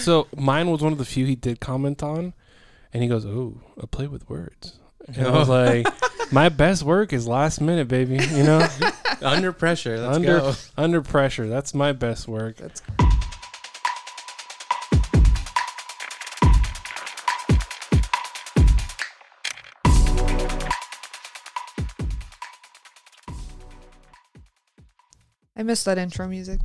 So mine was one of the few he did comment on, and he goes, "Oh, a play with words." And I was oh. like, "My best work is last minute, baby. You know, Under pressure. Let's Under- go. under pressure. That's my best work." That's I miss that intro music.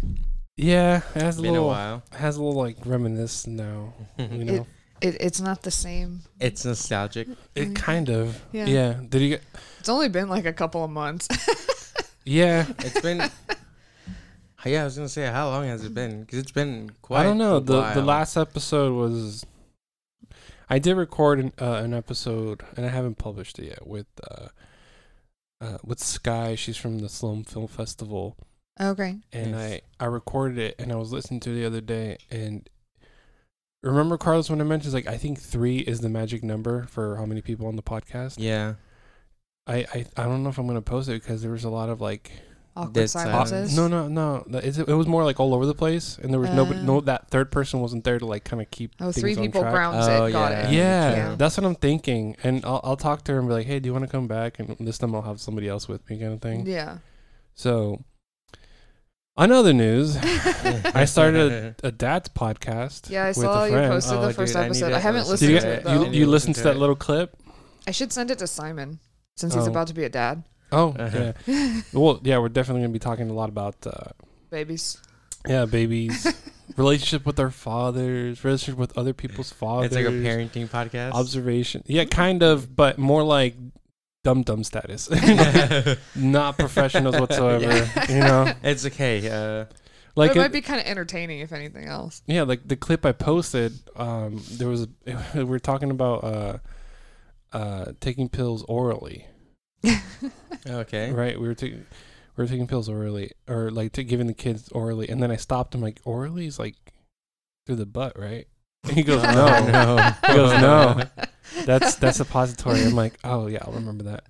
Yeah, it has Been a little, while. has a little like reminisce now. You know, It it's not the same. It's nostalgic. it kind of. Yeah. Yeah. Did you get? It's only been like a couple of months. Yeah. It's been. yeah, I was gonna say, how long has it been? Because it's been quite. I don't know. a The the last episode was. I did record an, uh, an episode, and I haven't published it yet with uh, uh, with Sky. She's from the SLO Film Festival, okay. and Nice. I I recorded it, and I was listening to it the other day, and remember Carlos when I mentioned like I think three is the magic number for how many people on the podcast. Yeah. I I, I don't know if I'm gonna post it because there was a lot of like Awkward Dead silences. no no no the- it's, it was more like all over the place, and there was nobody Uh. no that third person wasn't there to like kind of keep Oh, three things on people track. grounds Oh, it. Got yeah. it. Yeah, Yeah. that's what I'm thinking, and I'll I'll talk to her and be like, hey, do you want to come back? And this time I'll have somebody else with me, kind of thing. Yeah. So, on other news, I started a, a dad's podcast. Yeah, I with saw a you friend. posted Oh, the first dude, I need episode. to I haven't listen Did listened you to get, it you, though. you listened to that it. little clip? I should send it to Simon since he's Oh. about to be a dad. Oh, Uh-huh. yeah. well, yeah, we're definitely gonna be talking a lot about uh, Babies. yeah, babies, relationship with our fathers, relationship with other people's fathers. It's like a parenting podcast. observation. Yeah, kind of, but more like dum dum status, not professionals whatsoever. Yeah. You know, it's okay. Uh, like but it it- might be kind of entertaining if anything else. yeah, like the clip I posted. Um, there was we were talking about uh, uh, taking pills orally, okay. right? We were taking we were taking pills orally, or like to giving the kids orally, and then I stopped. I'm like, orally is like through the butt, right? And he goes, no, no. He goes, no. that's that's suppository. I'm like, oh yeah, I'll remember that.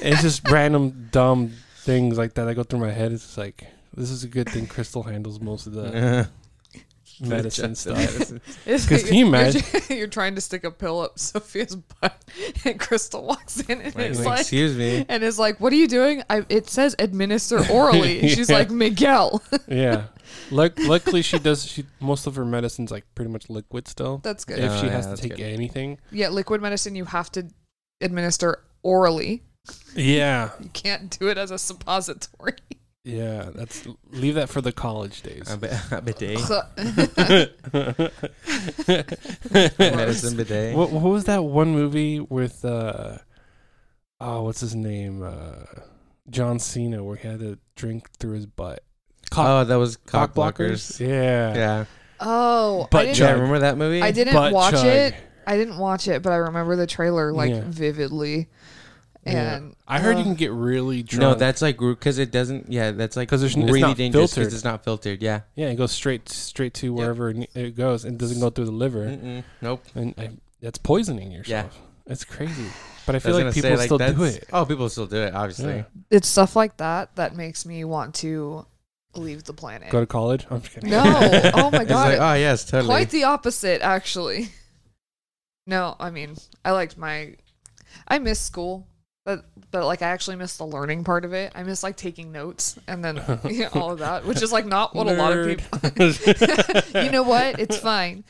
it's just random dumb things like that I go through my head. It's just like this is a good thing. Crystal handles most of the medicine stuff. Because It's 'Cause like can you you're- imagine- You're, you're trying to stick a pill up Sophia's butt, and Crystal walks in and Like, it's like, excuse me. and is like, "What are you doing?" I, it says administer orally. And she's like, "Miguel." yeah. Luck, luckily, she does. She most of her medicine's like pretty much liquid still. That's good. If Oh, she yeah, has to that's take good. anything, Yeah, liquid medicine you have to administer orally. yeah, You can't do it as a suppository. yeah. That's leave that for the college days. A, bi- a bidet. what, Medicine bidet. what was that one movie with uh oh what's his name uh John Cena where he had to drink through his butt. Cock, oh, that was cock, cock blockers. Yeah. Yeah. oh, But I didn't, Chug. Yeah, remember that movie? I didn't Butt watch chug. it. I didn't watch it, but I remember the trailer like Yeah. vividly. Yeah. And I heard you uh, can get really drunk. No, that's like because it doesn't. Yeah, that's like 'Cause there's n- it's really not dangerous filtered. because it's not filtered. Yeah. yeah, it goes straight straight to wherever it ne- it goes and doesn't go through the liver, Mm-mm. Nope. and I, that's poisoning yourself. It's crazy, but I I feel was like people say, still do it. Oh, people still do it. Obviously. Yeah. it's stuff like that that makes me want to leave the planet. Go to college. I'm just kidding. no, oh my It's god, like, oh yes, totally. quite the opposite actually. No, I mean I liked my, I miss school, but but like I actually miss the learning part of it. I miss like taking notes and then you know, all of that, which is like not what a lot of people. you know what? It's fine.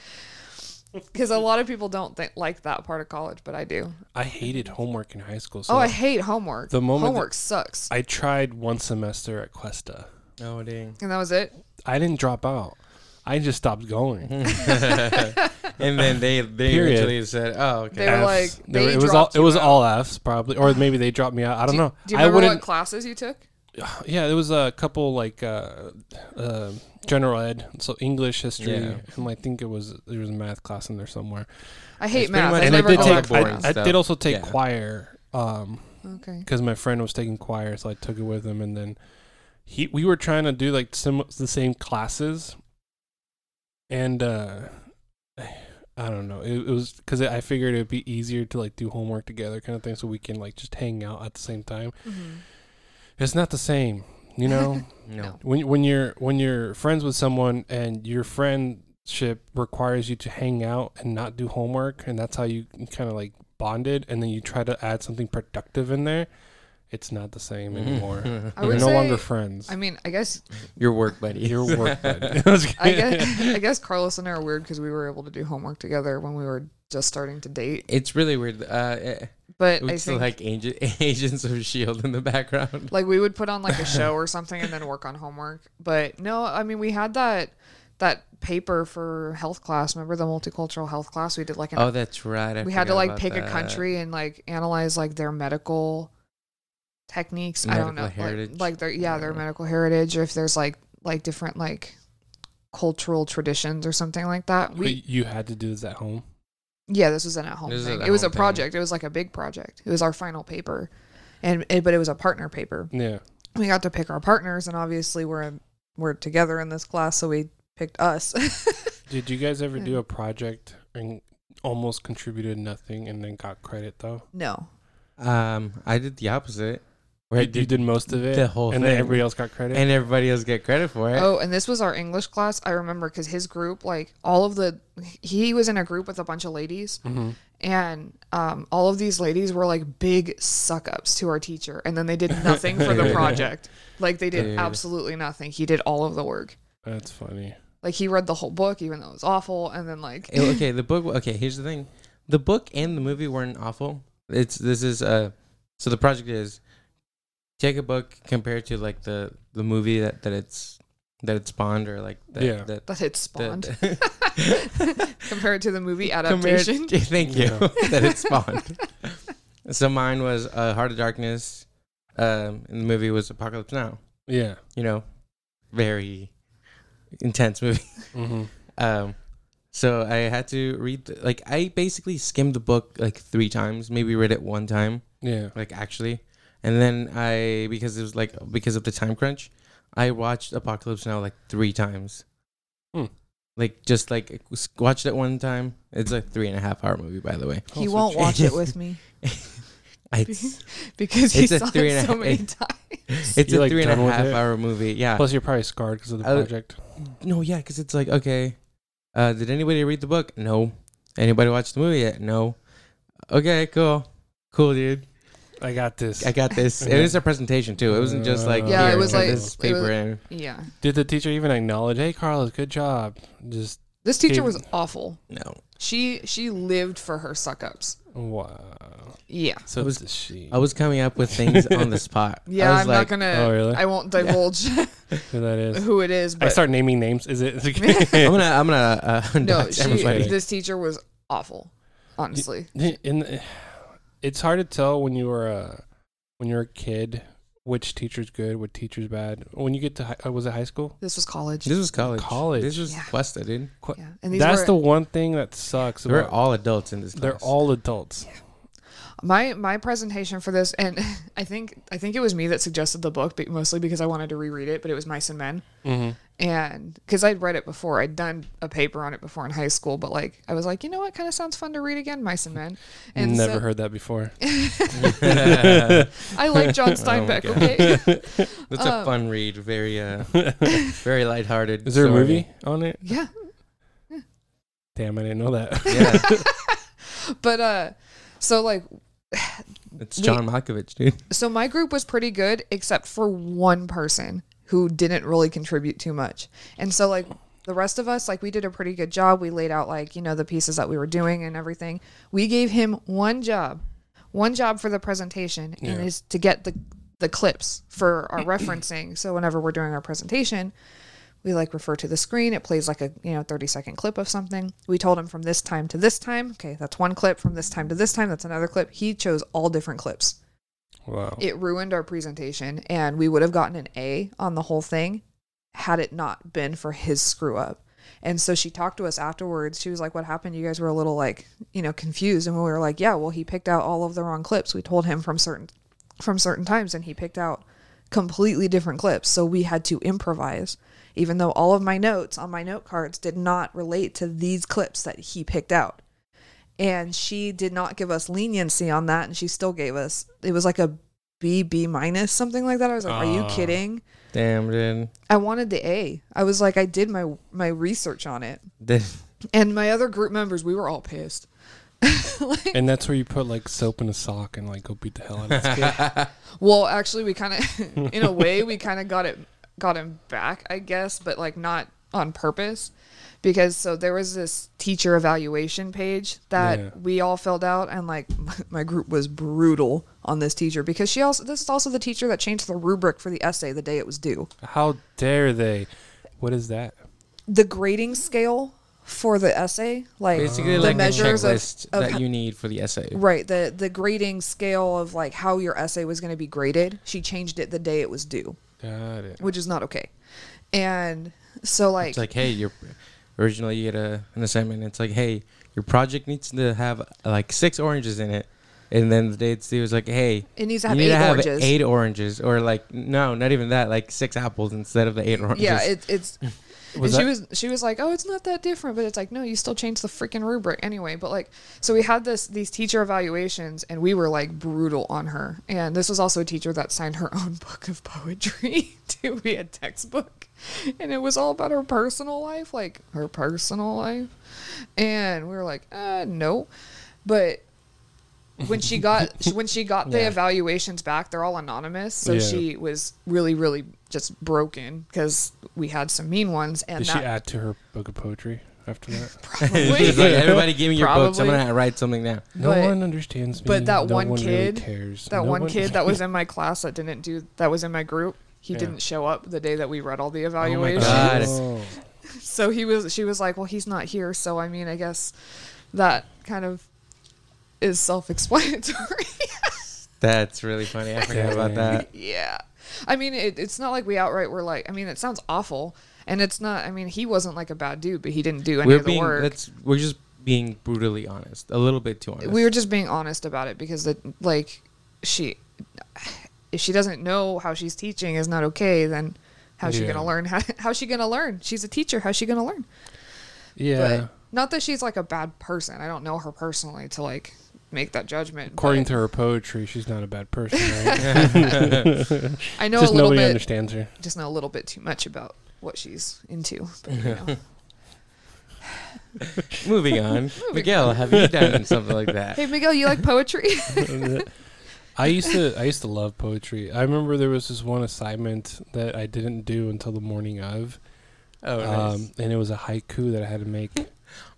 Because a lot of people don't think, like that part of college, but I do. I hated homework in high school. So oh, I hate homework. the moment homework sucks. I tried one semester at Cuesta. Oh dang. and that was it. I didn't drop out. I just stopped going. and then they they Period. eventually said, "Oh, okay." They were like, Fs. They were- they it was all it you was out. all Fs probably, or maybe they dropped me out. I don't do, know. Do you I remember wouldn't. what classes you took? Yeah, there was a couple like uh, uh, general ed, so English, history, Yeah. and I think it was there was a math class in there somewhere. I hate It's math. much- I and I never did got take I. I did also take Yeah. choir um Okay. because my friend was taking choir, so I took it with him, and then he we were trying to do like sim- the same classes, and uh I don't know, it, it was because I figured it'd be easier to like do homework together, kind of thing, so we can like just hang out at the same time. Mhm. It's not the same, you know. no. when when you're when you're friends with someone and your friendship requires you to hang out and not do homework, and that's how you kind of like bonded, and then you try to add something productive in there. It's not the same anymore. I We're would no say- longer friends. I mean, I guess Your work buddy. Your work buddy. I guess I guess Carlos and I are weird because we were able to do homework together when we were just starting to date. It's really weird. Uh, eh, But I it's think like agent, Agents of Shield in the background. like we would put on like a show or something and then work on homework. But no, I mean we had that that paper for health class. Remember the multicultural health class? We did like an Oh, that's right. I we had to forgot like about pick a that. country and like analyze like their medical techniques. I don't know, heritage. like, like their yeah their Yeah. medical heritage, or if there's like like different like cultural traditions or something like that. We Wait, you had to do this at home. yeah, this was an at home This thing. an It was a at-home thing. project. It was like a big project. It was our final paper, and it, but it was a partner paper. Yeah. We got to pick our partners, and obviously we're we're together in this class, so we picked us. Did you guys ever Yeah. do a project and almost contributed nothing and then got credit though? no, Um, I did the opposite. Where You, I you did, did most of it, the whole and then thing. everybody else got credit. and everybody else get credit for it. Oh, and this was our English class. I remember because his group, like all of the, he was in a group with a bunch of ladies, hmm and um, all of these ladies were like big suck ups to our teacher, and then they did nothing for the project. Like they did Dude. absolutely nothing. He did all of the work. That's funny. Like he read the whole book, even though it was awful, and then like okay, the book. Okay, here's the thing: the book and the movie weren't awful. It's this is uh, so the project is take a book compared to like the the movie that that it's that it spawned or like that, Yeah. that that it spawned the- compared to the movie compared- adaptation. thank you Yeah. that it spawned. so mine was uh, Heart of Darkness, um, and the movie was Apocalypse Now. Yeah. You know, very intense movie. hmm Um, so I had to read the, like I basically skimmed the book like three times, maybe read it one time, Yeah. like actually, and then I because it was like because of the time crunch, I watched Apocalypse Now like three times. Hmm. Like just like s- watched it one time. It's a three and a half hour movie, by the way. He Also won't cheap. watch it with me It's because he It's a saw three and it a so half- many times. it's You're, a like, three and a half hour movie. Yeah. Plus, you're probably scarred because of the I- project. no, yeah, because it's like okay. Uh, did anybody read the book? No. Anybody watch the movie yet? No. Okay, cool, cool, dude. I got this. I got this. It was a presentation too. It wasn't just like Yeah, here, it was like- this it paper was- in. Yeah, Did the teacher even acknowledge, "Hey, Carlos, good job"? Just this teacher Gave- was awful. No, She she lived for her suck ups. wow. Yeah. So I was- does she. I was coming up with things on the spot. Yeah, I was I'm like, not gonna. Oh, really? I won't divulge Who that is? who it is, But I start naming names. Is it? I'm gonna, I'm gonna. Uh, no, dox she, everybody. this teacher was awful. Honestly, in it's hard to tell when you were a when you're a kid which teacher's good, what teacher's bad. When you get to hi- uh, was it high school? this was college. This was college. College. This was Yeah. Cuesta, dude. yeah, and these That's were the one thing that sucks. We're all adults in this. they're all adults. My my presentation for this, and I think I think it was me that suggested the book, but mostly because I wanted to reread it. But it was Mice and Men, Mm-hmm. and because I'd read it before, I'd done a paper on it before in high school. But like, I was like, you know what, kind of sounds fun to read again, Mice and Men. And Never so- heard that before. I like John Oh Steinbeck. God. okay. That's a Um, fun read. Very, uh, very lighthearted. Is there a movie on it? Yeah. Damn, I didn't know that. Yeah, But uh so like it's We- John Malkovich, dude. so my group was pretty good except for one person who didn't really contribute too much. And so like the rest of us like we did a pretty good job. We laid out like, you know, the pieces that we were doing and everything. We gave him one job. One job for the presentation and is to get the the clips for our referencing. So whenever we're doing our presentation, we like refer to the screen. It plays like a you know 30 second clip of something. We told him from this time to this time. Okay, that's one clip. From this time to this time, that's another clip. He chose all different clips. wow. It ruined our presentation, and we would have gotten an A on the whole thing had it not been for his screw up. And so she talked to us afterwards. She was like, "What happened? You guys were a little like, you know, confused." And we were like, "Yeah, well, he picked out all of the wrong clips. We told him from certain from certain times, and he picked out completely different clips. So we had to improvise, even though all of my notes on my note cards did not relate to these clips that he picked out. And she did not give us leniency on that, and she still gave us. It was like a B, B minus, something like that. I was like, "Are you Ah. kidding?" Damn, dude. I wanted the A. I was like, I did my my research on it, and my other group members, we were all pissed. Like- And that's where you put like soap in a sock and like go beat the hell out of this kid. well, actually, we kind of, in a way, we kind of got it, got him back, I guess, but like not on purpose, because so there was this teacher evaluation page that Yeah. we all filled out, and like my group was brutal on this teacher because she also this is also the teacher that changed the rubric for the essay the day it was due. How dare they? What is that? The grading scale for the essay, like Basically, the like measures of, checklist of that you need for the essay. Right, the the grading scale of like how your essay was going to be graded. She changed it the day it was due, Got it. which is not okay. And so like, It's like, hey, your originally you get a, an assignment. It's like, hey, your project needs to have like six oranges in it, and then the day it's due is like, hey, it needs to you have need eight to have oranges. eight oranges, or like, no, not even that, like six apples instead of the eight oranges. yeah, it, it's Was and she was she was like, "Oh, it's not that different," but it's like, no, you still change the freaking rubric anyway. But like, so we had this these teacher evaluations, and we were like brutal on her. And this was also a teacher that signed her own book of poetry too. We had textbook, and it was all about her personal life, like her personal life. And we were like, uh, no, but. When she got when she got the Yeah. evaluations back, they're all anonymous. So Yeah. she was really, really just broken because we had some mean ones, and Did she add to her book of poetry after that? She's like, everybody give me your books. I'm gonna write something down. No But- one understands me. but that no one really kid- cares. that No one kid that was in my class that didn't do that was in my group. He Yeah. didn't show up the day that we read all the Oh my evaluations. God. Oh. So he was she was like, "Well, he's not here." So I mean, I guess that kind of is self-explanatory. That's really funny. I forgot about that. yeah. I mean, it, it's not like we outright were like, I mean, it sounds awful. And it's not, I mean, he wasn't like a bad dude, but he didn't do any We're of the being work. that's we're just being brutally honest, a little bit too honest. we were just being honest about it because that like she if she doesn't know how she's teaching is not okay then how's she gonna learn how, how's she gonna learn she's a teacher how's she gonna learn Yeah. but not that she's like a bad person i don't know her personally to like make that judgment According to her poetry, she's not a bad person. Right? i know Just a little nobody bit understands her. just know a little bit too much about what she's into but, you know. Moving on. Miguel, have you done something like that? hey miguel you like poetry I used to I used to love poetry. I remember there was this one assignment that I didn't do until the morning of, Oh, nice. um, and it was a haiku that I had to make.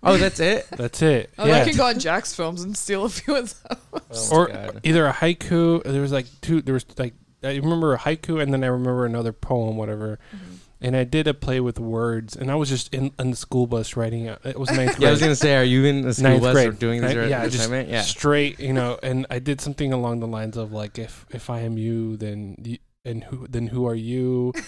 Oh, that's it. That's it. oh, yeah. i can go on JacksFilms and steal a few of those Oh or God. either a haiku. There was like two. There was like I remember a haiku, and then I remember another poem, whatever. Mm-hmm. And I did a play with words, and I was just in, in the school bus writing. It It was ninth grade. Yeah, I was gonna say, are you in the school Ninth bus grade. or doing this Right? yeah, just assignment? Yeah. straight, you know. And I did something along the lines of like, if if I am you, then you, and who then who are you?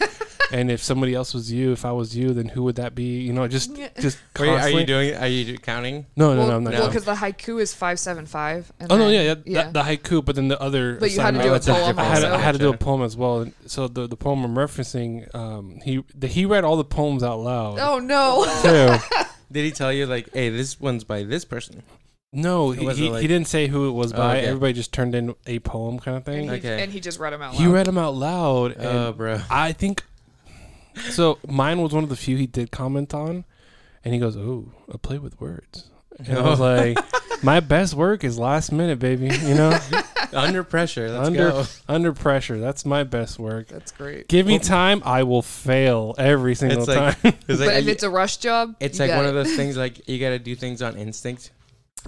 and if somebody else was you, if I was you, then who would that be? You know, just Yeah. just Wait, are constantly. you doing? Are you counting? no, no, well, no, I'm not. well, doing- because the haiku is 575 and Oh no, then- yeah, yeah, That, the haiku, but then the other. But you had to assignment- do a that's a poem different I had, also. I had to do a poem as well. And So the the poem I'm referencing, um, he the, he read all the poems out loud. oh no too. Did he tell you like, hey, this one's by this person? No, he, wasn't he, like- he didn't say who it was Oh, by. okay. Everybody just turned in a poem kind of thing. and, he, Okay. and he just read them out loud He read them out loud, and Oh, bro. I think so. Mine was one of the few he did comment on, and he goes, "Oh, a play with words." And I was oh. like, "My best work is last minute, baby. You know, Under pressure. Let's Under- go. under pressure. That's my best work. That's great. Give me time, I will fail every single It's like- time. It's but like, if it's a rush job, it's you like got one it. of those things like you got to do things on instinct.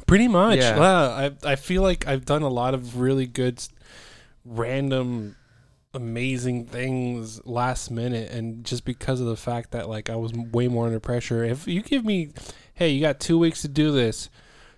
Pretty much. Yeah. Yeah. I I feel like I've done a lot of really good, s- random, amazing things last minute, and just because of the fact that like I was way more under pressure. If you give me, hey, you got two weeks to do this,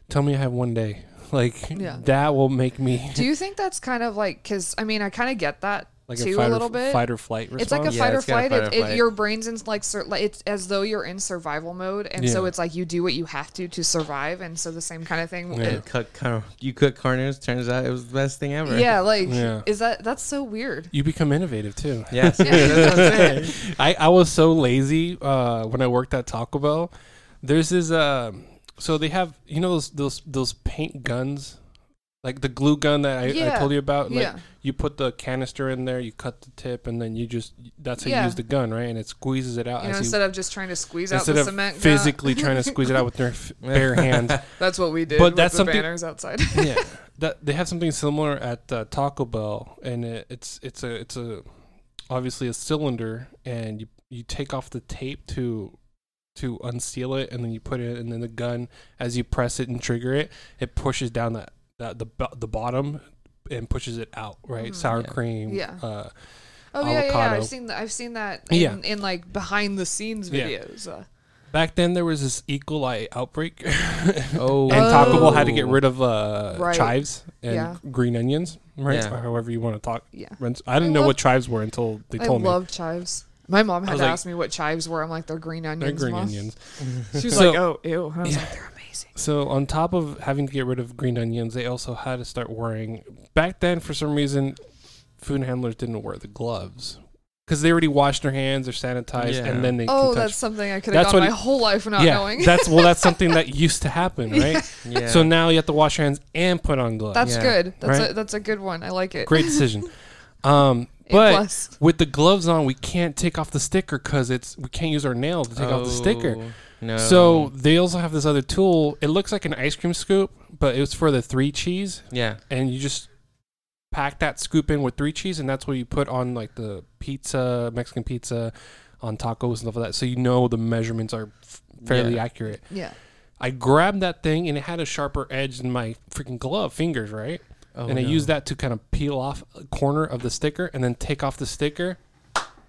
tell me I have one day. Like Yeah. that will make me Do you think that's kind of like because I mean I kind of get that like too a, fight a or, little f- bit. fight or flight response. It's like a Yeah, fight or flight. fight It, or it, flight. your brain's in like it's as though you're in survival mode, and so it's like you do what you have to to survive, and so the same kind of thing. Yeah. it- Cut, cut, you cook corners. Turns out it was the best thing ever. yeah, like Yeah. is that that's so weird? you become innovative too. Yes. That's what I'm. I, I was so lazy uh, when I worked at Taco Bell. There's this uh, so they have you know those those those paint guns like the glue gun that I, I told you about. Like yeah. you put the canister in there, you cut the tip, and then you just that's how Yeah. you use the gun, right? And it squeezes it out You know, as you instead of just trying to squeeze out the of cement, physically trying to squeeze it out with their f- bare hands. That's what we did. But with that's the something- banners outside. yeah, that they have something similar at uh, Taco Bell, and it, it's it's a it's a obviously a cylinder, and you you take off the tape to to unseal it, and then you put it, in, and then the gun as you press it and trigger it, it pushes down that that the the bottom and pushes it out, right? Mhm. Sour Yeah. cream, Yeah. uh, Oh yeah, yeah, yeah. I've seen that. I've seen that in, Yeah. in like behind the scenes Yeah. videos. Uh, Back then, there was this E. coli outbreak, Oh. and Taco Bell had to get Oh. rid of uh, Right. chives and Yeah. green onions, right? Yeah. However you want to talk. yeah, I didn't know love- what chives were until they I told me. I love chives. My mom had was to like- ask me what chives were. I'm like, they're green onions. They're onions. green Mom. onions. She was So- like, oh, ew. And I was Yeah. like, they're amazing. So on top of having to get rid of green onions, they also had to start wearing. Back then, for some reason, food handlers didn't wear the gloves because they already washed their hands, they're sanitized, Yeah. and then they Oh, can touch. that's something I could have That's what my whole life not yeah, knowing. that's well, that's something that used to happen, right? Yeah. So now you have to wash your hands and put on gloves. That's Yeah. good. That's Right? a that's a good one. I like it. Great decision. Um, but plus. with the gloves on, we can't take off the sticker because it's we can't use our nails to take off the sticker. No. So they also have this other tool. It looks like an ice cream scoop, but it was for the three cheese, yeah. and you just pack that scoop in with three cheese, and that's what you put on like the pizza, Mexican pizza, on tacos and stuff like that. So you know the measurements are f- fairly Yeah. accurate. Yeah. I grabbed that thing, and it had a sharper edge than my freaking glove fingers, right? Oh, and I no. used that to kind of peel off a corner of the sticker, and then take off the sticker.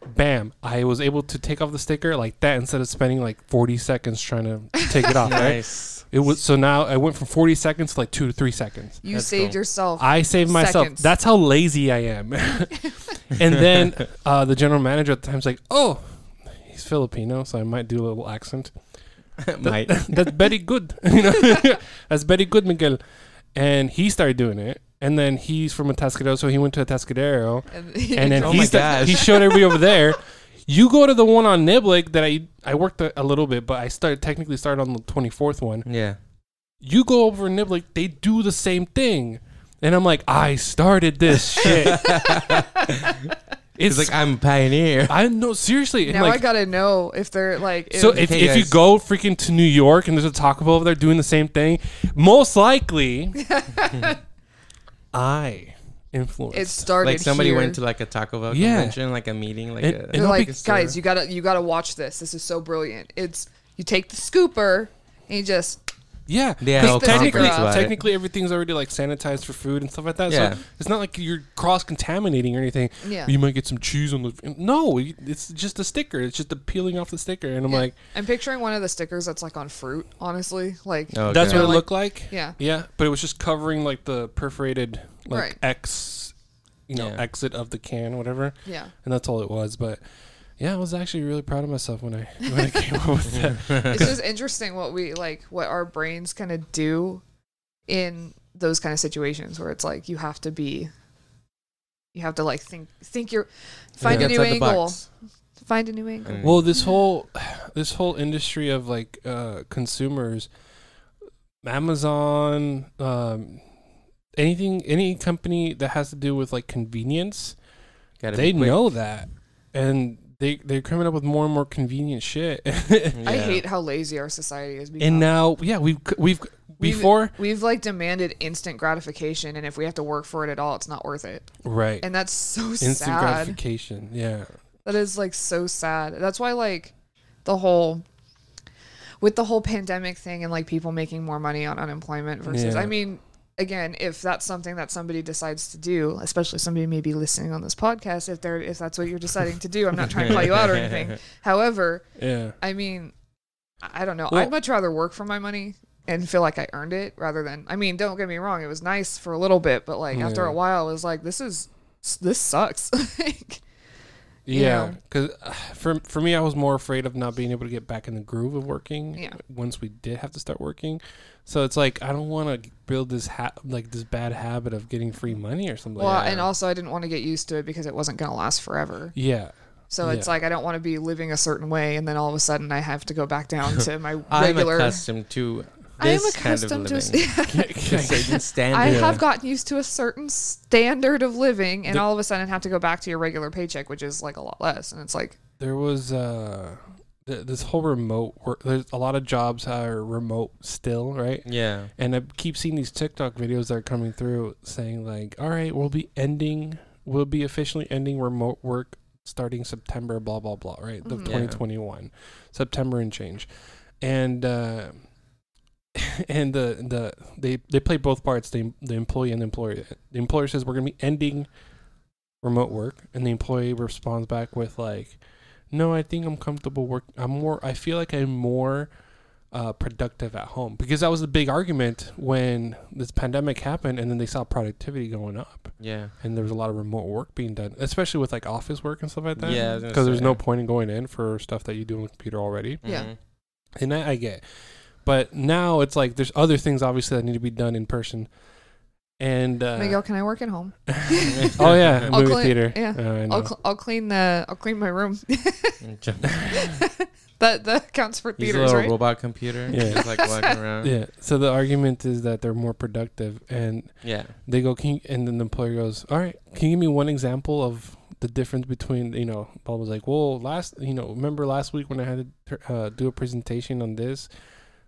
Bam! I was able to take off the sticker like that instead of spending like 40 seconds trying to take it off. Right? Nice. It was so now I went from 40 seconds to like two to three seconds. You That's saved cool. yourself. I saved myself. Seconds. That's how lazy I am. and then uh, the general manager at the time's like, "Oh, he's Filipino, so I might do a little accent. Might. That's very good. you know, that's very good, Miguel." And he started doing it. And then he's from a Atascadero, so he went to a Atascadero. and, And then Oh he, my sta- gosh. he showed everybody over there. You go to the one on Niblick that I I worked a, a little bit, but I started technically started on the 24th one Yeah. you go over in Niblick, they do the same thing. And I'm like, I started this shit. It's it's like I'm a pioneer. I know seriously. And now I gotta know if they're like. so if- if, Hey, if you go freaking to New York and there's a Taco Bell over there doing the same thing, most likely I influenced. it started Like somebody here. went to like a Taco Bell Yeah. convention, like a meeting, like And- a, and They're I'll like, be- guys, you gotta you gotta watch this. This is so brilliant. It's you take the scooper and you just yeah, They had 'cause a technically, conference about it. technically everything's already like sanitized for food and stuff like that. Yeah. So it's not like you're cross contaminating or anything. yeah. You might get some cheese on the. No, it's just a sticker. It's just the peeling off the sticker, and I'm Yeah. like, I'm picturing one of the stickers that's like on fruit. Honestly, like Oh, that's okay. what it looked like. yeah, Yeah, but it was just covering like the perforated like Right. X, you know, Yeah. exit of the can, whatever, yeah. and that's all it was. But yeah, I was actually really proud of myself when I when I came up with that. it's just interesting what we like what our brains kind of do in those kind of situations where it's like you have to be you have to like think think you're find Yeah. a new angle find a new angle Mm. Well, this whole this whole industry of like uh consumers, Amazon, um, anything, any company that has to do with like convenience, Gotta they know that, and they they're coming up with more and more convenient shit. i hate how lazy our society is. become and now, yeah, we've we've We've- before we've like demanded instant gratification and if we have to work for it at all it's not worth it right and that's so instant sad gratification. Yeah, That is like so sad. That's why like the whole with the whole pandemic thing and like people making more money on unemployment versus Yeah. I mean again if that's something that somebody decides to do especially somebody maybe listening on this podcast if they're if that's what you're deciding to do i'm not trying to call you out or anything. However yeah, i mean i I don't know. Well- i'd much rather work for my money and feel like i earned it rather than i mean don't get me wrong it was nice for a little bit but like after a while it was like this is this sucks. Like, You yeah. Because for for me, I was more afraid of not being able to get back in the groove of working. Yeah. Once we did have to start working, so it's like I don't want to build this ha- like this bad habit of getting free money or something. Well, like that. and also I didn't want to get used to it because it wasn't going to last forever. yeah. So it's Yeah. like I don't want to be living a certain way and then all of a sudden I have to go back down to my I'm accustomed to I am this kind of accustomed to. living. A certain standard. I have gotten used to a certain standard of living, and The- all of a sudden have to go back to your regular paycheck, which is like a lot less. And it's like, there was uh th- this whole remote work. There's a lot of jobs are remote still, right? yeah. And I keep seeing these TikTok videos that are coming through saying like, "All right, we'll be ending, we'll be officially ending remote work starting September, blah blah blah." Right, the Mhm. Yeah. 2021, September and change, and uh, and the the they they play both parts, the the employee and the employer. The employer says we're gonna be ending remote work, and the employee responds back with like, "No, I think I'm comfortable work. I'm more. I feel like I'm more." uh, productive at home because that was the big argument when this pandemic happened and then they saw productivity going up Yeah. and there was a lot of remote work being done especially with like office work and stuff like that Yeah, I was gonna because there's no point in going in for stuff that you do on the computer already Yeah. Mhm. and I, I get but now it's like there's other things obviously that need to be done in person and uh, Miguel, can I work at home? oh yeah I'll movie clean- theater yeah. Uh, I know. I'll, cl- I'll clean the I'll clean my room. That that counts for He's a little right? robot computer. Yeah. Just like walking around. yeah so the argument is that they're more productive and Yeah. they go, can you, and then the employer goes, all right, can you give me one example of the difference between, you know, Bob was like, well, last, you know, remember last week when I had to uh, do a presentation on this?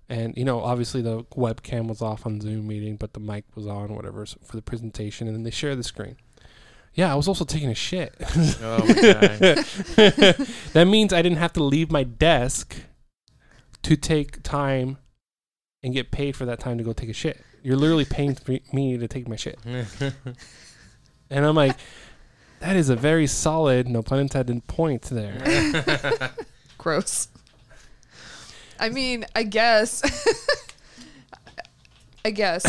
And, you know, obviously the webcam was off on Zoom meeting, but the mic was on, whatever, so for the presentation. And then they share the screen. Yeah, I was also taking a shit. Oh that means I didn't have to leave my desk to take time and get paid for that time to go take a shit. You're literally paying me to take my shit. And I'm like, that is a very solid, no pun intended, point there. Gross. I mean, I guess. I guess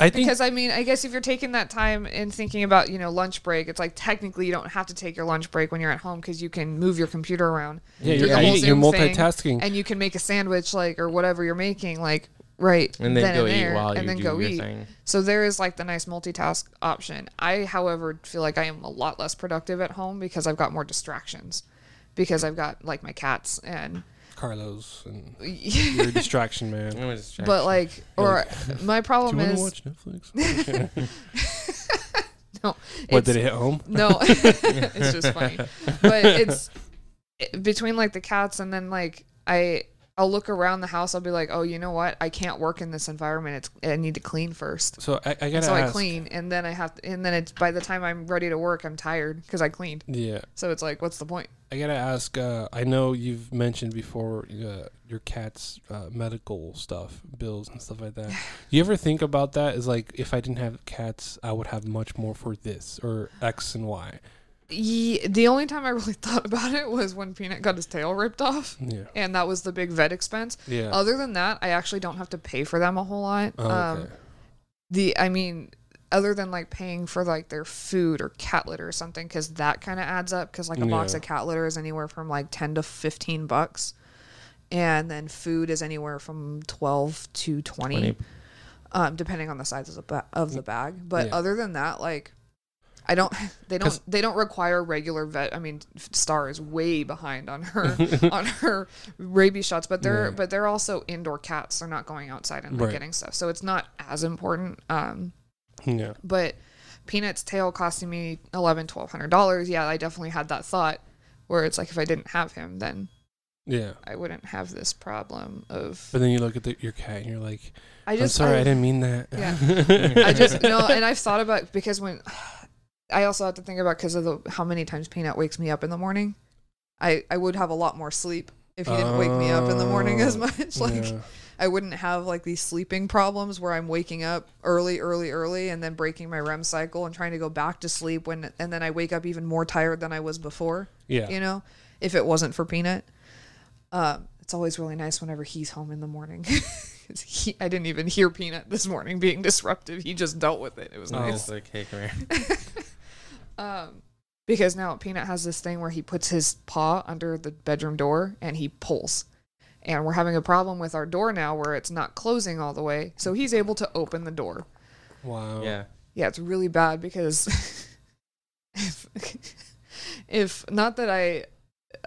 I think because I mean, I guess if you're taking that time and thinking about you know lunch break, it's like technically you don't have to take your lunch break when you're at home because you can move your computer around yeah, you're, the whole eating- you're multitasking. and you can make a sandwich like or whatever you're making like right and then, go and eat there, while and you then do go your eat. thing. So there is like the nice multitask option. I, however, feel like I am a lot less productive at home because I've got more distractions. Because I've got like my cats and Carlos and you're a distraction man. I'm a distraction. but like or my Do problem you want to is watch Netflix? no what it's- did it hit home? no it's just funny but it's it- between like the cats and then like I I'll look around the house I'll be like oh you know what I can't work in this environment it's I need to clean first So I, I gotta so I clean and then I have to, and then it's by the time I'm ready to work I'm tired because I cleaned Yeah, so it's like what's the point I gotta ask. Uh, I know you've mentioned before uh, your cat's uh, medical stuff, bills and stuff like that. you ever think about that? Is like if I didn't have cats, I would have much more for this or X and Y. Ye the only time I really thought about it was when Peanut got his tail ripped off, Yeah, and that was the big vet expense. yeah. Other than that, I actually don't have to pay for them a whole lot. Oh, Um, okay. the I mean, other than like paying for like their food or cat litter or something, because that kind of adds up. Because like a box of cat litter is anywhere from like ten to fifteen bucks, and then food is anywhere from twelve to 20, 20. um, depending on the size of the ba- of the bag. But Yeah. other than that, like. I don't. They don't. They don't require regular vet. I mean, Star is way behind on her on her rabies shots, but they're Yeah. but they're also indoor cats. They're not going outside and like, Right. getting stuff, so it's not as important. Um, yeah. but Peanut's tail costing me eleven, twelve hundred dollars. Yeah, I definitely had that thought where it's like if I didn't have him, then Yeah. I wouldn't have this problem of. But then you look at the, your cat and you're like, I just sorry, I, I, didn't mean that. Yeah. I just no, and I've thought about because when I also have to think about because of the how many times Peanut wakes me up in the morning. I I would have a lot more sleep if he didn't wake me up in the morning as Oh, much. Like yeah. I wouldn't have like these sleeping problems where I'm waking up early, early, early, and then breaking my REM cycle and trying to go back to sleep when, and then I wake up even more tired than I was before. yeah. You know, if it wasn't for Peanut, um, it's always really nice whenever he's home in the morning. he, I didn't even hear Peanut this morning being disruptive. He just dealt with it. It was Oh. nice. Like, hey, come here. Um, because now Peanut has this thing where he puts his paw under the bedroom door and he pulls. And we're having a problem with our door now where it's not closing all the way. So he's able to open the door. Wow. Yeah. Yeah, it's really bad because if, if not that I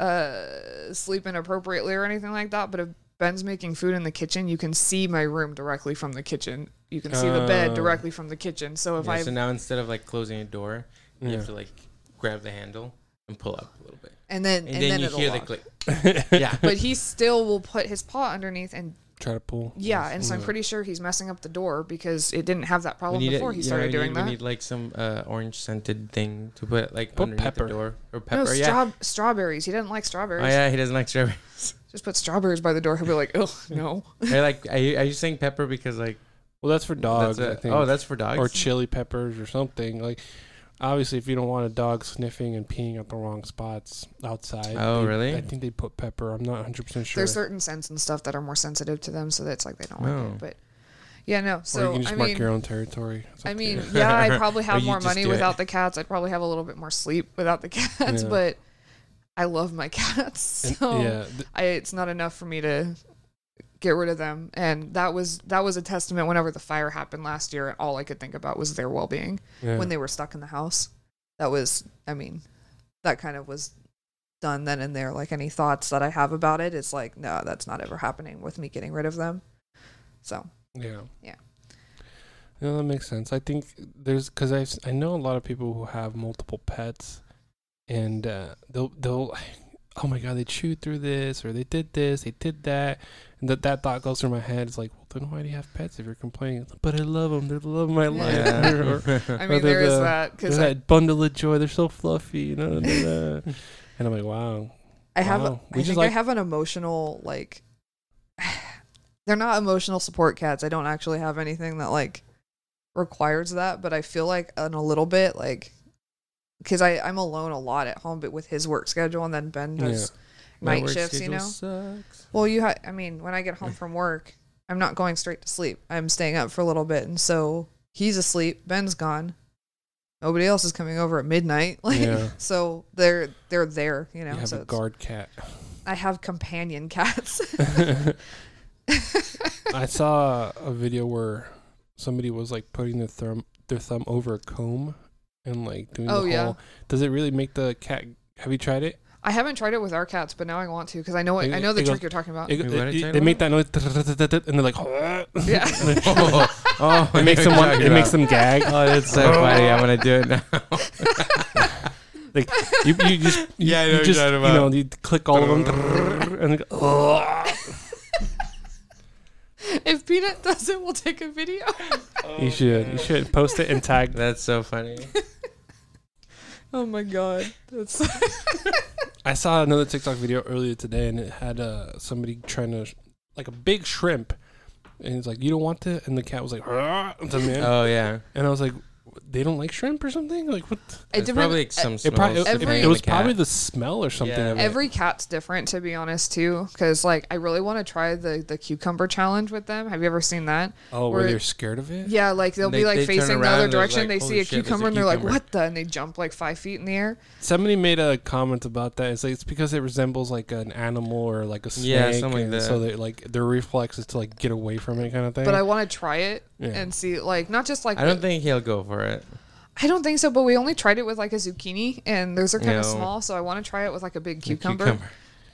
uh, sleep inappropriately or anything like that, but if Ben's making food in the kitchen, you can see my room directly from the kitchen. You can see the bed Oh. directly from the kitchen. So if Yeah, I so now instead of like closing a door, you Yeah. have to like grab the handle and pull up a little bit, and then and, and, then, then, you it'll hear lock. the click. Yeah, But he still will put his paw underneath and Try to pull. yeah, and so I'm pretty sure he's messing up the door because it didn't have that we problem need before it, he you started know, we doing need, that. We need like some uh, orange scented thing to put like Put underneath pepper. the door or no, pepper. yeah. straw- strawberries. He didn't like strawberries. Oh yeah, he doesn't like strawberries. Just put strawberries by the door. He'll be like, oh no. I like. Are you, are you saying pepper because like Well, that's for dogs. that's I a- think. oh that's for dogs or chili peppers or something. Like, obviously, if you don't want a dog sniffing and peeing at the wrong spots outside. Oh, they- really? I think they put pepper. I'm not 100 percent sure. There's certain scents and stuff that are more sensitive to them, so that's like they don't like Oh. it. But yeah, no. or you can just I mark mean, your own territory. I mean, yeah, I'd probably have more money do it. without the cats. I'd probably have a little bit more sleep without the cats, Yeah. but I love my cats. And- So yeah, I, it's not enough for me to get rid of them. And that was that was a testament whenever the fire happened last year, all I could think about was their well being yeah. when they were stuck in the house. That was I mean, that kind of was done then and there. Like any thoughts that I have about it, it's like, no, that's not ever happening with me getting rid of them. So Yeah. Yeah. No, that makes sense. I think there's because I I know a lot of people who have multiple pets, and uh, they'll they'll oh my god they chewed through this or they did this they did that and that that thought goes through my head. It's like well then why do you have pets if you're complaining? But I love them. They're the love of my life. Yeah. Or- I mean they're there is the- that because that bundle of joy. They're so fluffy. You know. and I'm like wow. I have Wow. I We just think I like- have an emotional like they're not emotional support cats. I don't actually have anything that like requires that, but I feel like in a little bit like because I I'm alone a lot at home, but with his work schedule and then Ben does My night shifts, you know. sucks. Well, you ha- I mean, when I get home from work, I'm not going straight to sleep. I'm staying up for a little bit, and so he's asleep. Ben's gone. Nobody else is coming over at midnight. Like, Yeah. so they're they're there, you know. You have so a guard cat. I have companion cats. I saw a video where somebody was like putting their thumb their thumb over a comb and like doing Oh, the yeah. whole. Does it really make the cat? Have you tried it? I haven't tried it with our cats, but now I want to because I know what, It- I know the it trick goes- you're talking about. It, Wait, it- what are you it- they make that noise, and they're like, Yeah. oh, oh, it makes them want, you're it makes them gag. Oh, that's so oh. funny. I'm gonna do it now. Like you, you just you, Yeah, I know you just you're you know you click all of them and they go, "Ugh." if Peanut does it, we'll take a video. you should you should post it and tag. That's so funny. Oh my god, that's I saw another TikTok video earlier today, and it had uh, somebody trying to like a big shrimp, and he's like you don't want to, and the cat was like, "Ugh," to me, Oh yeah. and I was like, they don't like shrimp or something. Like what? it It's depends- probably like some It probably smells it, depending it on was the cat. probably the smell or something. Yeah. of it. Every cat's different, to be honest, too. Because like, I really want to try the the cucumber challenge with them. Have you ever seen that? oh, where where- they're scared of it. Yeah, like they'll They- be like they turn facing the around other and they're direction. like, they "Holy see a shit, there's a cucumber and they're like, cucumber." "What the?" And they jump like five feet in the air. Somebody made a comment about that. It's like it's because it resembles like an animal or like a snake. Yeah, something like and that. So they like their reflex is to like get away from it, kind of thing. But I want to try it Yeah. and see, like, not just like I don't think he'll go for it. I don't think so. But we only tried it with like a zucchini, and those are kind of No. small. So I want to try it with like a big The cucumber,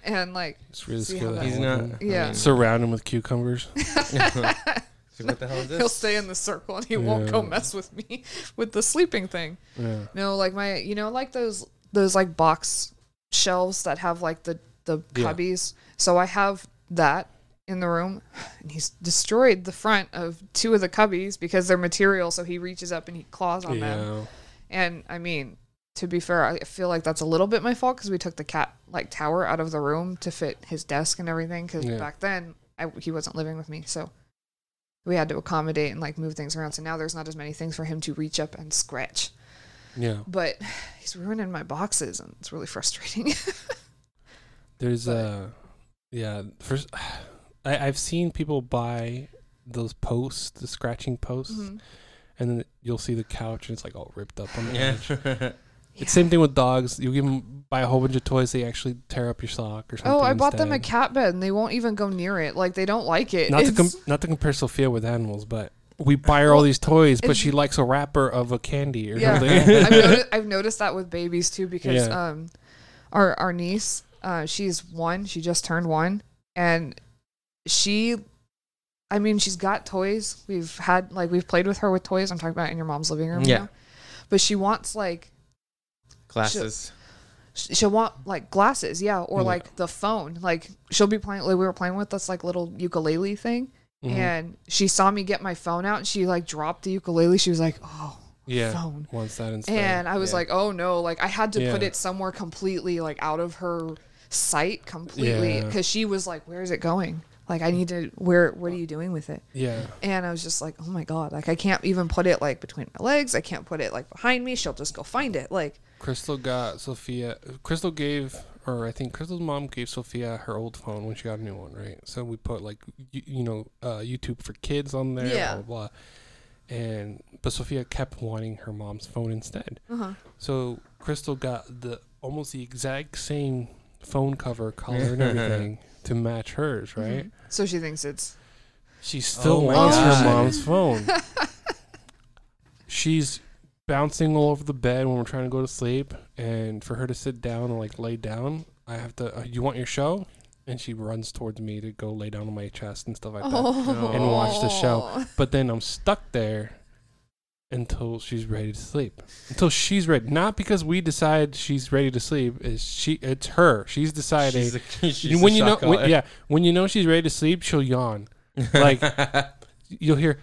and like, It's really See how that that He's one. not. Yeah. I mean, Surround him with cucumbers. so what the hell is this? he'll stay in the circle and he won't go Yeah. mess with me with the sleeping thing. Yeah. No, like my, you know, like those those like box shelves that have like the the Yeah. cubbies. So I have that in the room, and he's destroyed the front of two of the cubbies because they're material. So he reaches up and he claws on them. Yeah. And I mean, to be fair, I feel like that's a little bit my fault because we took the cat like tower out of the room to fit his desk and everything. Because Yeah. back then I, he wasn't living with me, so we had to accommodate and like move things around. So now there's not as many things for him to reach up and scratch. Yeah. But he's ruining my boxes, and it's really frustrating. There's a uh yeah, first I, I've seen people buy those posts, the scratching posts, Mhm. and then you'll see the couch and it's like all ripped up on the Yeah. edge. It's same thing with dogs. You give them buy a whole bunch of toys, they actually tear up your sock or something. Oh, I bought them a cat bed, and they won't even go near it. Like they don't like it. Not to com- not to compare Sophia with animals, but we buy her all these toys, but it's- she likes a wrapper of a candy or Yeah. something. I've, noticed, I've noticed that with babies too because Yeah. um, our our niece, uh, she's one. She just turned one, and she I mean, she's got toys. We've had like we've played with her with toys. I'm talking about in your mom's living room. Yeah. now. But she wants like Glasses. sh- she'll want like glasses, yeah, or Yeah. like the phone. Like she'll be playing. Like we were playing with this like little ukulele thing, Mhm. and she saw me get my phone out, and she like dropped the ukulele. She was like, "Oh, yeah, phone." wants that instead. And I was Yeah. like, "Oh no!" Like I had to put it somewhere completely like out of her sight completely Yeah. because she was like, "Where is it going?" Like I need to. Where? What are you doing with it? yeah, And I was just like, "Oh my god!" Like I can't even put it like between my legs. I can't put it like behind me. She'll just go find it. Like Crystal got Sophia. Crystal gave, or I think Crystal's mom gave Sophia her old phone when she got a new one, right? So we put like you, you know uh, YouTube for kids on there, Yeah. blah, blah blah. And but Sophia kept wanting her mom's phone instead. uh-huh. So Crystal got the almost the exact same phone cover, color, and everything to match hers, right? Mhm. So she thinks it's She still Oh wants God. her mom's phone. She's bouncing all over the bed when we're trying to go to sleep, and for her to sit down and like lay down, I have to. Uh, you want your show? And she runs towards me to go lay down on my chest and stuff like that. oh. And watch the show. But then I'm stuck there until she's ready to sleep. Until she's ready. Not because we decide she's ready to sleep. Is she? It's her. She's deciding. She's a- she's when a you know, when, yeah, when you know she's ready to sleep, she'll yawn. Like you'll hear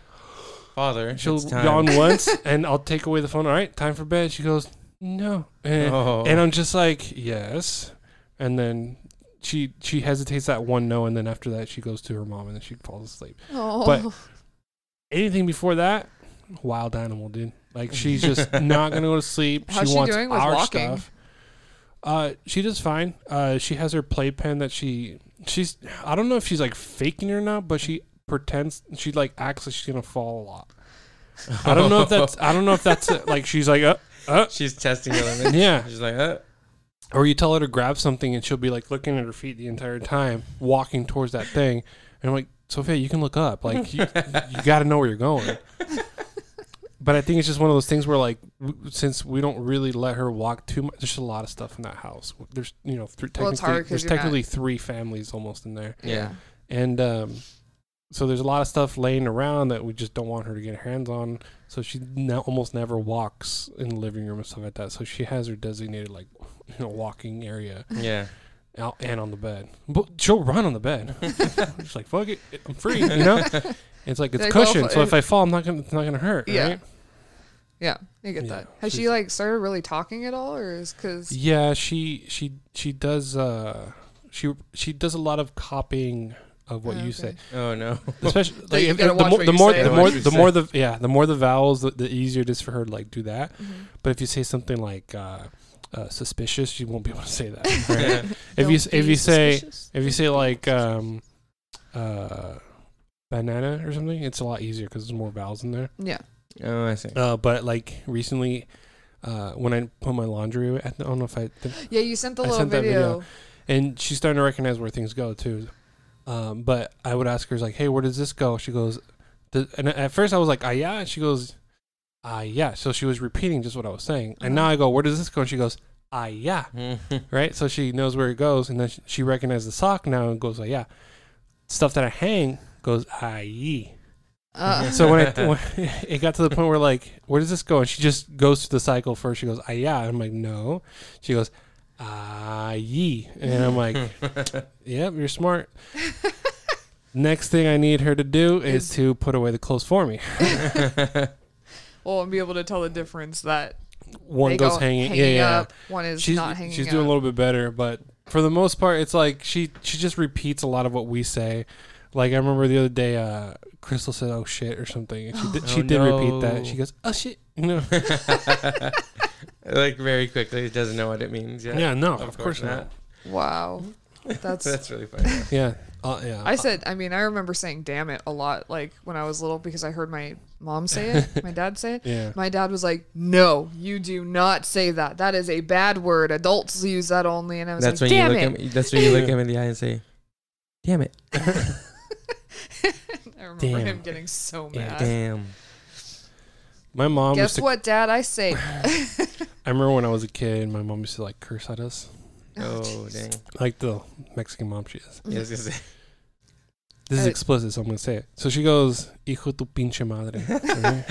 Father, she'll it's time. yawn once, and I'll take away the phone. All right, time for bed. She goes, no, and, Oh. and I'm just like, yes, and then she she hesitates that one no, and then after that she goes to her mom, and then she falls asleep. Oh. But anything before that, wild animal, dude. Like she's just not gonna go to sleep. How's she she wants doing with our walking? stuff. Uh, she does fine. Uh, she has her playpen that she she's. I don't know if she's like faking it or not, but she pretends she like acts like she's gonna fall a lot. I don't know if that's. I don't know if that's it. like she's like uh uh She's testing her limits. yeah. She's like, uh, Or you tell her to grab something and she'll be like looking at her feet the entire time, walking towards that thing, and I'm like, Sophia, you can look up. Like you, you got to know where you're going. But I think it's just one of those things where, like, since we don't really let her walk too much, there's a lot of stuff in that house. There's, you know, th- Well, it's technically, there's you're not- technically three families almost in there, yeah. and um, so there's a lot of stuff laying around that we just don't want her to get her hands on. So she now almost never walks in the living room and stuff like that. So she has her designated like, you know, walking area Yeah. out and on the bed. But she'll run on the bed. She's like, "Fuck it, I'm free," you know. It's like it's Like, cushioned, if- so if I fall, I'm not gonna, it's not gonna hurt, Yeah. right? Yeah, I get Yeah, that. Has she like started really talking at all, or is because Yeah, she she she does uh she she does a lot of copying of what Oh, you okay. say, Oh no. especially like you if, gotta if the more the more the more the more the yeah the more the vowels the, the easier it is for her to like do that. But if you say something like uh, uh, suspicious, you won't be able to say that. right? if you if you say if you say like um uh banana or something, it's a lot easier because there's more vowels in there. yeah, oh, I see. Uh, but like recently, uh, when I put my laundry, away, I don't know if I, did, yeah, you sent the I little sent that video. video. and she's starting to recognize where things go too. Um, but I would ask her like, "Hey, where does this go?" She goes, "Th- and at first I was like, "Ah, yeah." And she goes, "Ah, yeah." So she was repeating just what I was saying, and now Uh-huh. I go, "Where does this go?" And she goes, "Ah, yeah." Right. So she knows where it goes, and then she, she recognizes the sock now and goes, "Ah, yeah." Stuff that I hang goes, "Ah, yee." Uh, So when, I, when it got to the point where like, where does this go? And she just goes through the cycle first. She goes, ah yeah. I'm like, no. She goes, ah ye. And I'm like, yep, you're smart. Next thing I need her to do is Is- to put away the clothes for me. well, and be able to tell the difference that One goes go hanging. yeah, yeah. up, one is She's not hanging she's up. doing a little bit better, but for the most part, it's like she she just repeats a lot of what we say. Like I remember the other day, uh, Crystal said, "Oh shit" or something, and she did, she Oh, did repeat no. that. She goes, "Oh shit," you know. like very quickly, doesn't know what it means. Yeah. Yeah, no, Of of, course, course not. not. Wow, that's. That's really funny. Yeah, uh, yeah. I said, I mean, I remember saying "damn it" a lot, like when I was little, because I heard my mom say it, my dad say it. yeah. My dad was like, "No, you do not say that. That is a bad word. Adults use that only." And I was That's like, when you "Damn look it!" at me. That's when you look him in the eye and say, "Damn it, I remember Damn. him getting so Yeah, mad. damn." My mom used Guess to. what, Dad? I say. I remember when I was a kid, my mom used to like curse at us, Oh dang. like the Mexican mom she is. Yeah, I was gonna say. This is Uh, explicit, so I'm gonna say it. So she goes, "Hijo tu pinche madre," right?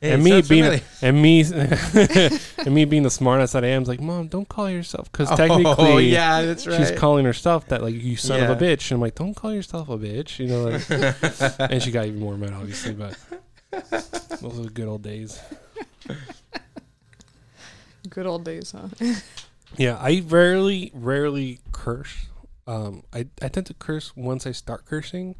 Hey, and me being a, and me and me being the smartest that I am, is like, "Mom, don't call yourself," because technically, oh yeah, that's right. she's calling herself that, like, "You son of a bitch," and I'm like, "Don't call yourself a bitch," you know. Like, and she got even more mad, obviously, but those are the good old days. Good old days, huh? Yeah, I rarely, rarely curse. Um, I I tend to curse once I start cursing.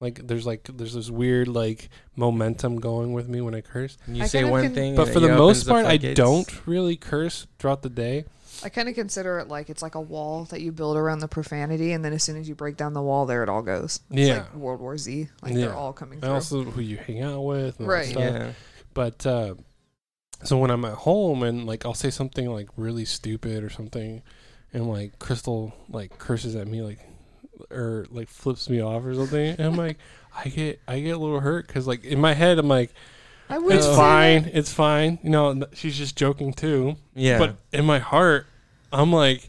Like there's like there's this weird like momentum going with me when I curse. And you I say kinda one can- thing, But for the most part, I don't really curse throughout the day. I kind of consider it like it's like a wall that you build around the profanity, and then as soon as you break down the wall, there it all goes. It's Yeah. like World War Z. Like Yeah. they're all coming And through. also who you hang out with, and Right. stuff. Yeah. But uh, so when I'm at home and like I'll say something like really stupid or something, and like Crystal like curses at me like or like flips me off or something, and I'm like I get I get a little hurt because like in my head I'm like I it's fine, that. it's fine, you know. She's just joking too, Yeah. but in my heart I'm like.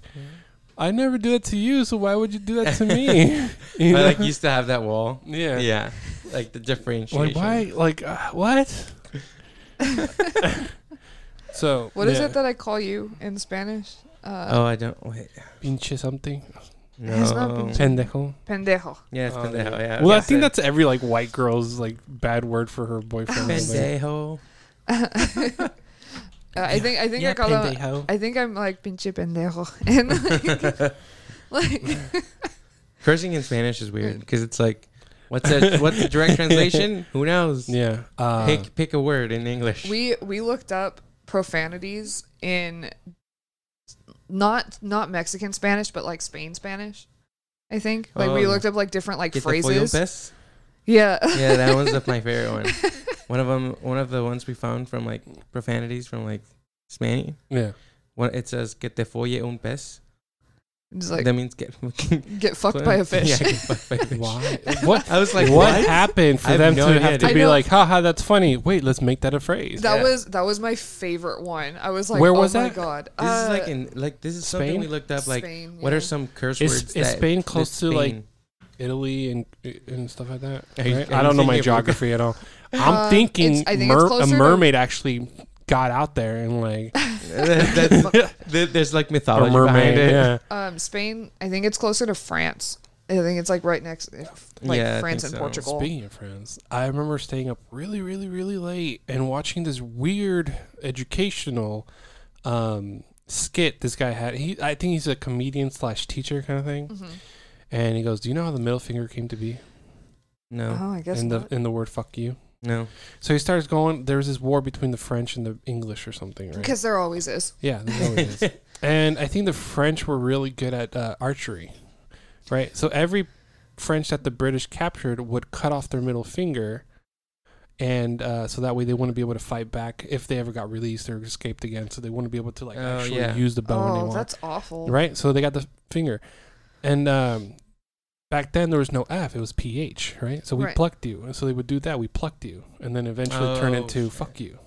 I never do that to you, so why would you do that to me? You I like used to have that wall. yeah. Yeah. Like the differentiation. Like why? Like uh, what? so What is yeah. it that I call you in Spanish? Uh, Oh, I don't wait. Pinche something. No. It's not pinche. Pendejo. pendejo. Yeah, it's Oh, pendejo. yeah. Yeah. Well, I okay. think that's every like white girl's like bad word for her boyfriend. or something. pendejo. Uh, I think I think I call them. pendejo. I think I'm like pinche pendejo, and like, like Cursing in Spanish is weird because it's like, what's a what's the direct translation? Who knows? Yeah. Uh, Pick pick a word in English. we we looked up profanities in not not Mexican Spanish, but like Spain Spanish. I think like we Oh. looked up like different like Get the phrases. pes? Yeah. Yeah, that one's my favorite one. One of them, one of the ones we found from like profanities from like Spanish. yeah. One it says "que te folle un pez." Just like that means get get fucked by a fish. Yeah, get fucked by a fish. Why? What? I was like, what, what? happened for I have them no to idea, have to be know. like, haha, that's funny. Wait, let's make that a phrase. That Yeah. was that was my favorite one. I was like, Where oh was my that? god. This is like Uh, in like this is something Spain? we looked up. Like, Spain, what are some curse Is- words? is that- Spain close that to, like, Italy and and stuff like that. Right? I don't know my geography at all. I'm Uh, thinking I think mer- a closer to- mermaid actually got out there and like That- there- there's like a mythology mermaid. behind it. Yeah. um Spain. I think it's closer to France. I think it's like right next, like Yeah, France and so. Portugal. Speaking of France, I remember staying up really, really, really late and watching this weird educational um, skit this guy had. He, I think he's a comedian slash teacher kind of thing. Mhm. And he goes, "Do you know how the middle finger came to be No, Oh, I guess in the not. in the word fuck you?" No. So he starts going. There was this war between the French and the English or something, right? Because there always is. Yeah, there always is. And I think the French were really good at uh, archery, right? So every French that the British captured would cut off their middle finger, and uh, so that way they wouldn't be able to fight back if they ever got released or escaped again. So they wouldn't be able to like Oh, actually yeah. use the bow oh, anymore, that's awful. right? So they got the finger, and um, back then there was no F; it was PH, right? So we Right. plucked you, and so they would do that. We plucked you, and then eventually turn Oh, into shit. fuck you.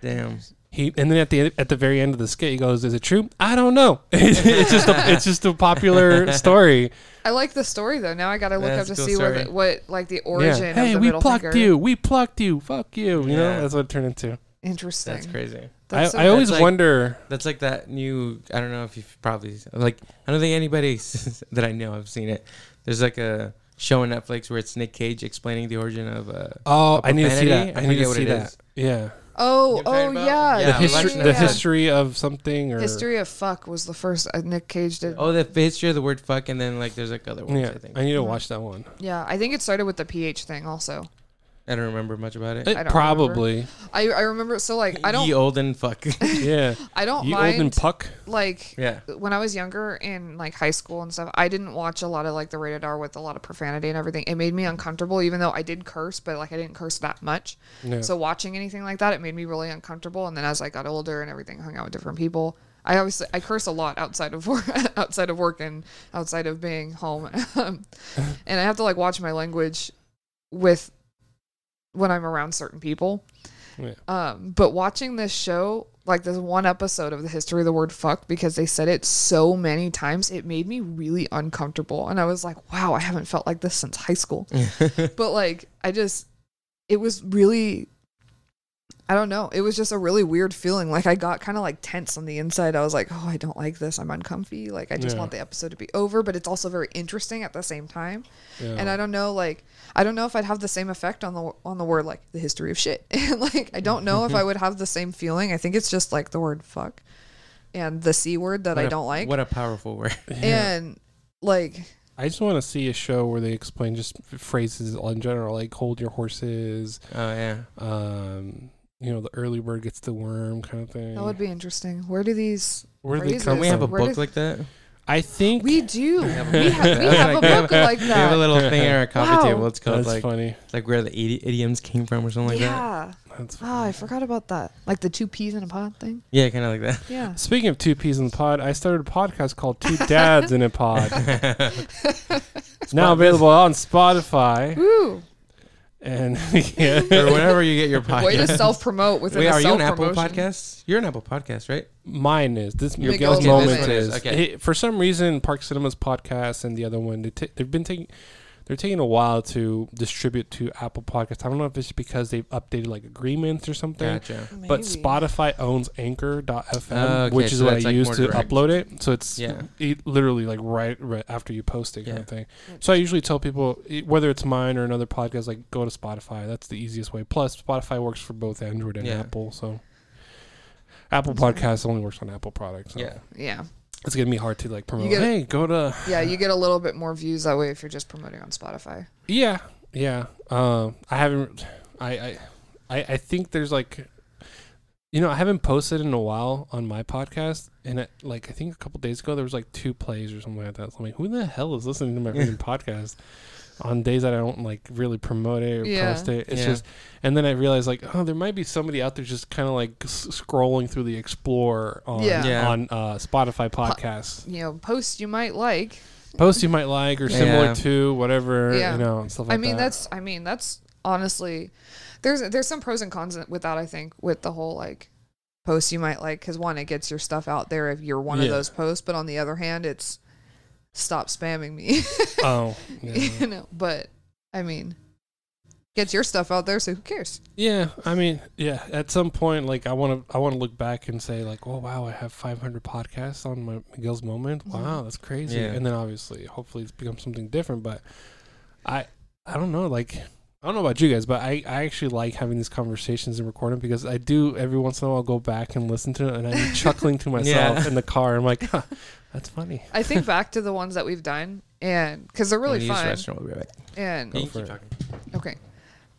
Damn. He and then at the at the very end of the skit, he goes, "Is it true? I don't know. it's just a it's just a popular story. I like the story though. Now I gotta look That's up to cool see what, the, what like the Yeah. origin Hey, of the we middle plucked finger. you. We plucked you. Fuck you. You know that's what it turned into. Interesting. That's crazy. That's I, so I always like- wonder. That's like that new. I don't know if you've probably like. I don't think anybody that I know have seen it. There's like a show on Netflix where it's Nick Cage explaining the origin of uh, Oh, a I need to see that. I I need to what see it that. is. Yeah. Oh, You know oh talking yeah. the history. watching The history of something or History of fuck was the first uh, Nick Cage did. oh the history of the word fuck, and then like there's like other ones. Yeah, I think I need to Mhm. watch that one. Yeah, I think it started with the pH thing also. I don't remember much about it. It don't probably. I I remember so like I don't old and fuck. Yeah. I don't you old and mind puck. like yeah. when I was younger in like high school and stuff, I didn't watch a lot of like the rated R with a lot of profanity and everything. It made me uncomfortable, even though I did curse, but like I didn't curse that much. Yeah. So watching anything like that, it made me really uncomfortable. And then as I got older and everything, hung out with different people. I obviously I curse a lot outside of work, outside of work and outside of being home, Um, and I have to like watch my language with when I'm around certain people. Yeah. Um, but watching this show, like this one episode of the history of the word fuck because they said it so many times it made me really uncomfortable and i was like wow i haven't felt like this since high school but like i just it was really i don't know it was just a really weird feeling like i got kind of like tense on the inside i was like oh i don't like this i'm uncomfy like i just Yeah. want the episode to be over but it's also very interesting at the same time Yeah. and I don't know like I don't know if I'd have the same effect on the on the word like the history of shit. and like I don't know if I would have the same feeling. I think it's just like the word fuck and the c word that I What a- don't like. What a powerful word. And like I just want to see a show where they explain just phrases in general, like "hold your horses," Oh yeah. um, you know, the early bird gets the worm kind of thing. that would be interesting. Where do these Where do they come Don't we have a? Where book does- like that? I think we do. We have, we have a book like that. We have a little thing in our coffee Wow. table. It's called that's like funny. like where the idi- idioms came from or something like that. yeah. That's Oh. I forgot about that. Like the two peas in a pod thing. Yeah, kind of like that. Yeah. Speaking of two peas in the pod, I started a podcast called Two Dads in a Pod. It's now available on Spotify Woo. And yeah. or whenever you get your podcast. Way to self promote within Wait, are you an Apple podcast? You're an Apple podcast, right? Mine is this Your Miguel's moment is. is, okay. Hey, for some reason, Park Cinema's podcast and the other one they ta- they've been taking they're taking a while to distribute to Apple Podcasts. I don't know if it's because they've updated like agreements or something. Gotcha. But Maybe. Spotify owns Anchor.fm, Oh, okay, which is so what I that's, like, use more to direct. upload it. So it's Yeah. it literally like right, right after you post it kind Yeah. of thing. So I usually tell people whether it's mine or another podcast, like go to Spotify. That's the easiest way. Plus, Spotify works for both Android and Yeah. Apple. So Apple Sorry. Podcasts only works on Apple products. So Yeah. Yeah. It's gonna be hard to like promote. get- hey, go to Yeah, you get a little bit more views that way if you're just promoting on Spotify. yeah, yeah. Um, I haven't. I, I I I think there's like. You know, I haven't posted in a while on my podcast, and it, like I think a couple days ago there was like two plays or something like that. So I'm like, who the hell is listening to my freaking podcast on days that I don't like really promote it or Yeah. post it? It's Yeah. just, and then I realized like, oh, there might be somebody out there just kind of like s- scrolling through the Explorer on Yeah. Yeah. on uh, Spotify podcasts. You know, posts you might like. Posts you might like or similar Yeah. to whatever, Yeah. you know, and stuff like I mean, that. that's I mean, that's honestly there's there's some pros and cons with that I think with the whole like posts you might like cuz one it gets your stuff out there if you're one of those posts, but on the other hand, it's stop spamming me. oh, yeah. you know, but I mean, get your stuff out there, so who cares? Yeah, I mean, yeah. At some point, like I want to, I want to look back and say, like, oh wow, I have 500 podcasts on my Miguel's Moment. Mhm. Wow, that's crazy. Yeah. And then obviously, hopefully, it's become something different. But I, I don't know. Like, I don't know about you guys, but I, I actually like having these conversations and recording because I do every once in a while I'll go back and listen to it, and I'm chuckling to myself Yeah. in the car. I'm like, huh, that's funny. I think back to the ones that we've done and cuz they're really Use the fun restroom, we'll be right back. and Go for keep it. talking. okay.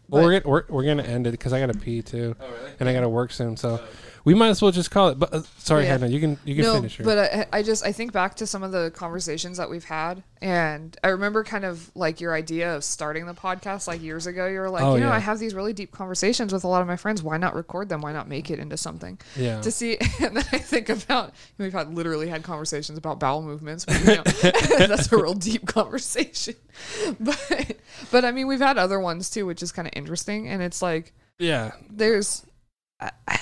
Well, we're, gonna, we're we're gonna end it because I gotta pee too, Oh really? and I gotta work soon. So oh, we might as well just call it. But uh, sorry, Yeah. Hannah, you can you can no, finish. Here. but I, I just I think back to some of the conversations that we've had, and I remember kind of like your idea of starting the podcast like years ago. You were like, Oh, you know, yeah. I have these really deep conversations with a lot of my friends. Why not record them? Why not make it into something yeah. to see? And then I think about we've had literally had conversations about bowel movements. But, you know, that's a real deep conversation. But but I mean, we've had other ones too, which is kind of interesting. And it's like yeah. there's.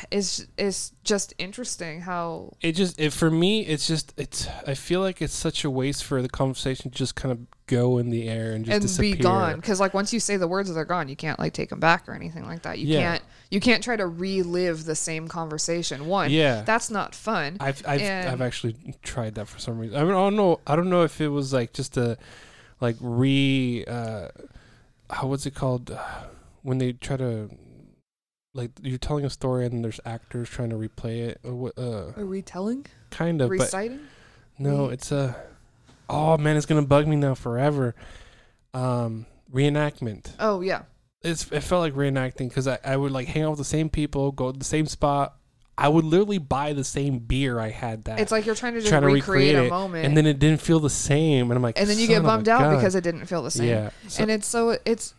It's it's just interesting how It just it for me it's just it's I feel like it's such a waste for the conversation to just kind of go in the air and just and disappear. be gone because like once you say the words they're gone you can't like take them back or anything like that you Yeah. can't you can't try to relive the same conversation one Yeah. that's not fun I've I've and- I've actually tried that for some reason. I mean I don't know I don't know if it was like just a like re uh how what's it called when they try to like you're telling a story and there's actors trying to replay it or uh a retelling kind of but reciting No, it's a. Oh man, it's gonna bug me now forever. Um, reenactment. oh yeah It's it felt like reenacting because I, I would like hang out with the same people, go to the same spot. I would literally buy the same beer I had that, it's like you're trying to just Trying to recreate recreate a moment and then it didn't feel the same, and I'm like, and then you get bummed out gun." because it didn't feel the same yeah, so, and it's so it's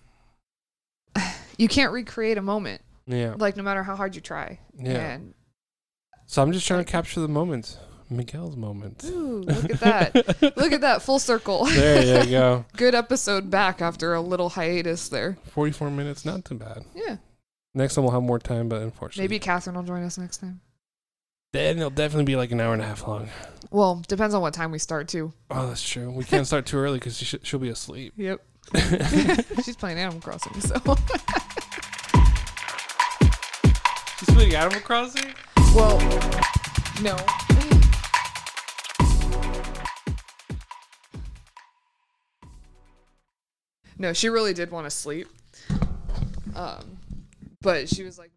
you can't recreate a moment yeah. Like no matter how hard you try. Yeah. And so I'm just trying like, to capture the moment. Miguel's moment. Ooh, look at that. look at that. Full circle. There, there you go. Good episode back after a little hiatus there. 44 minutes, not too bad. Yeah. Next time we'll have more time, but unfortunately. Maybe Catherine will join us next time. Then it'll definitely be like an hour and a half long. Well, depends on what time we start too. Oh, that's true. We can't start too early because she will be asleep. Yep. She's playing Animal Crossing, so. He's playing Animal Crossing? Well, no. No, she really did want to sleep. Um, but she was like,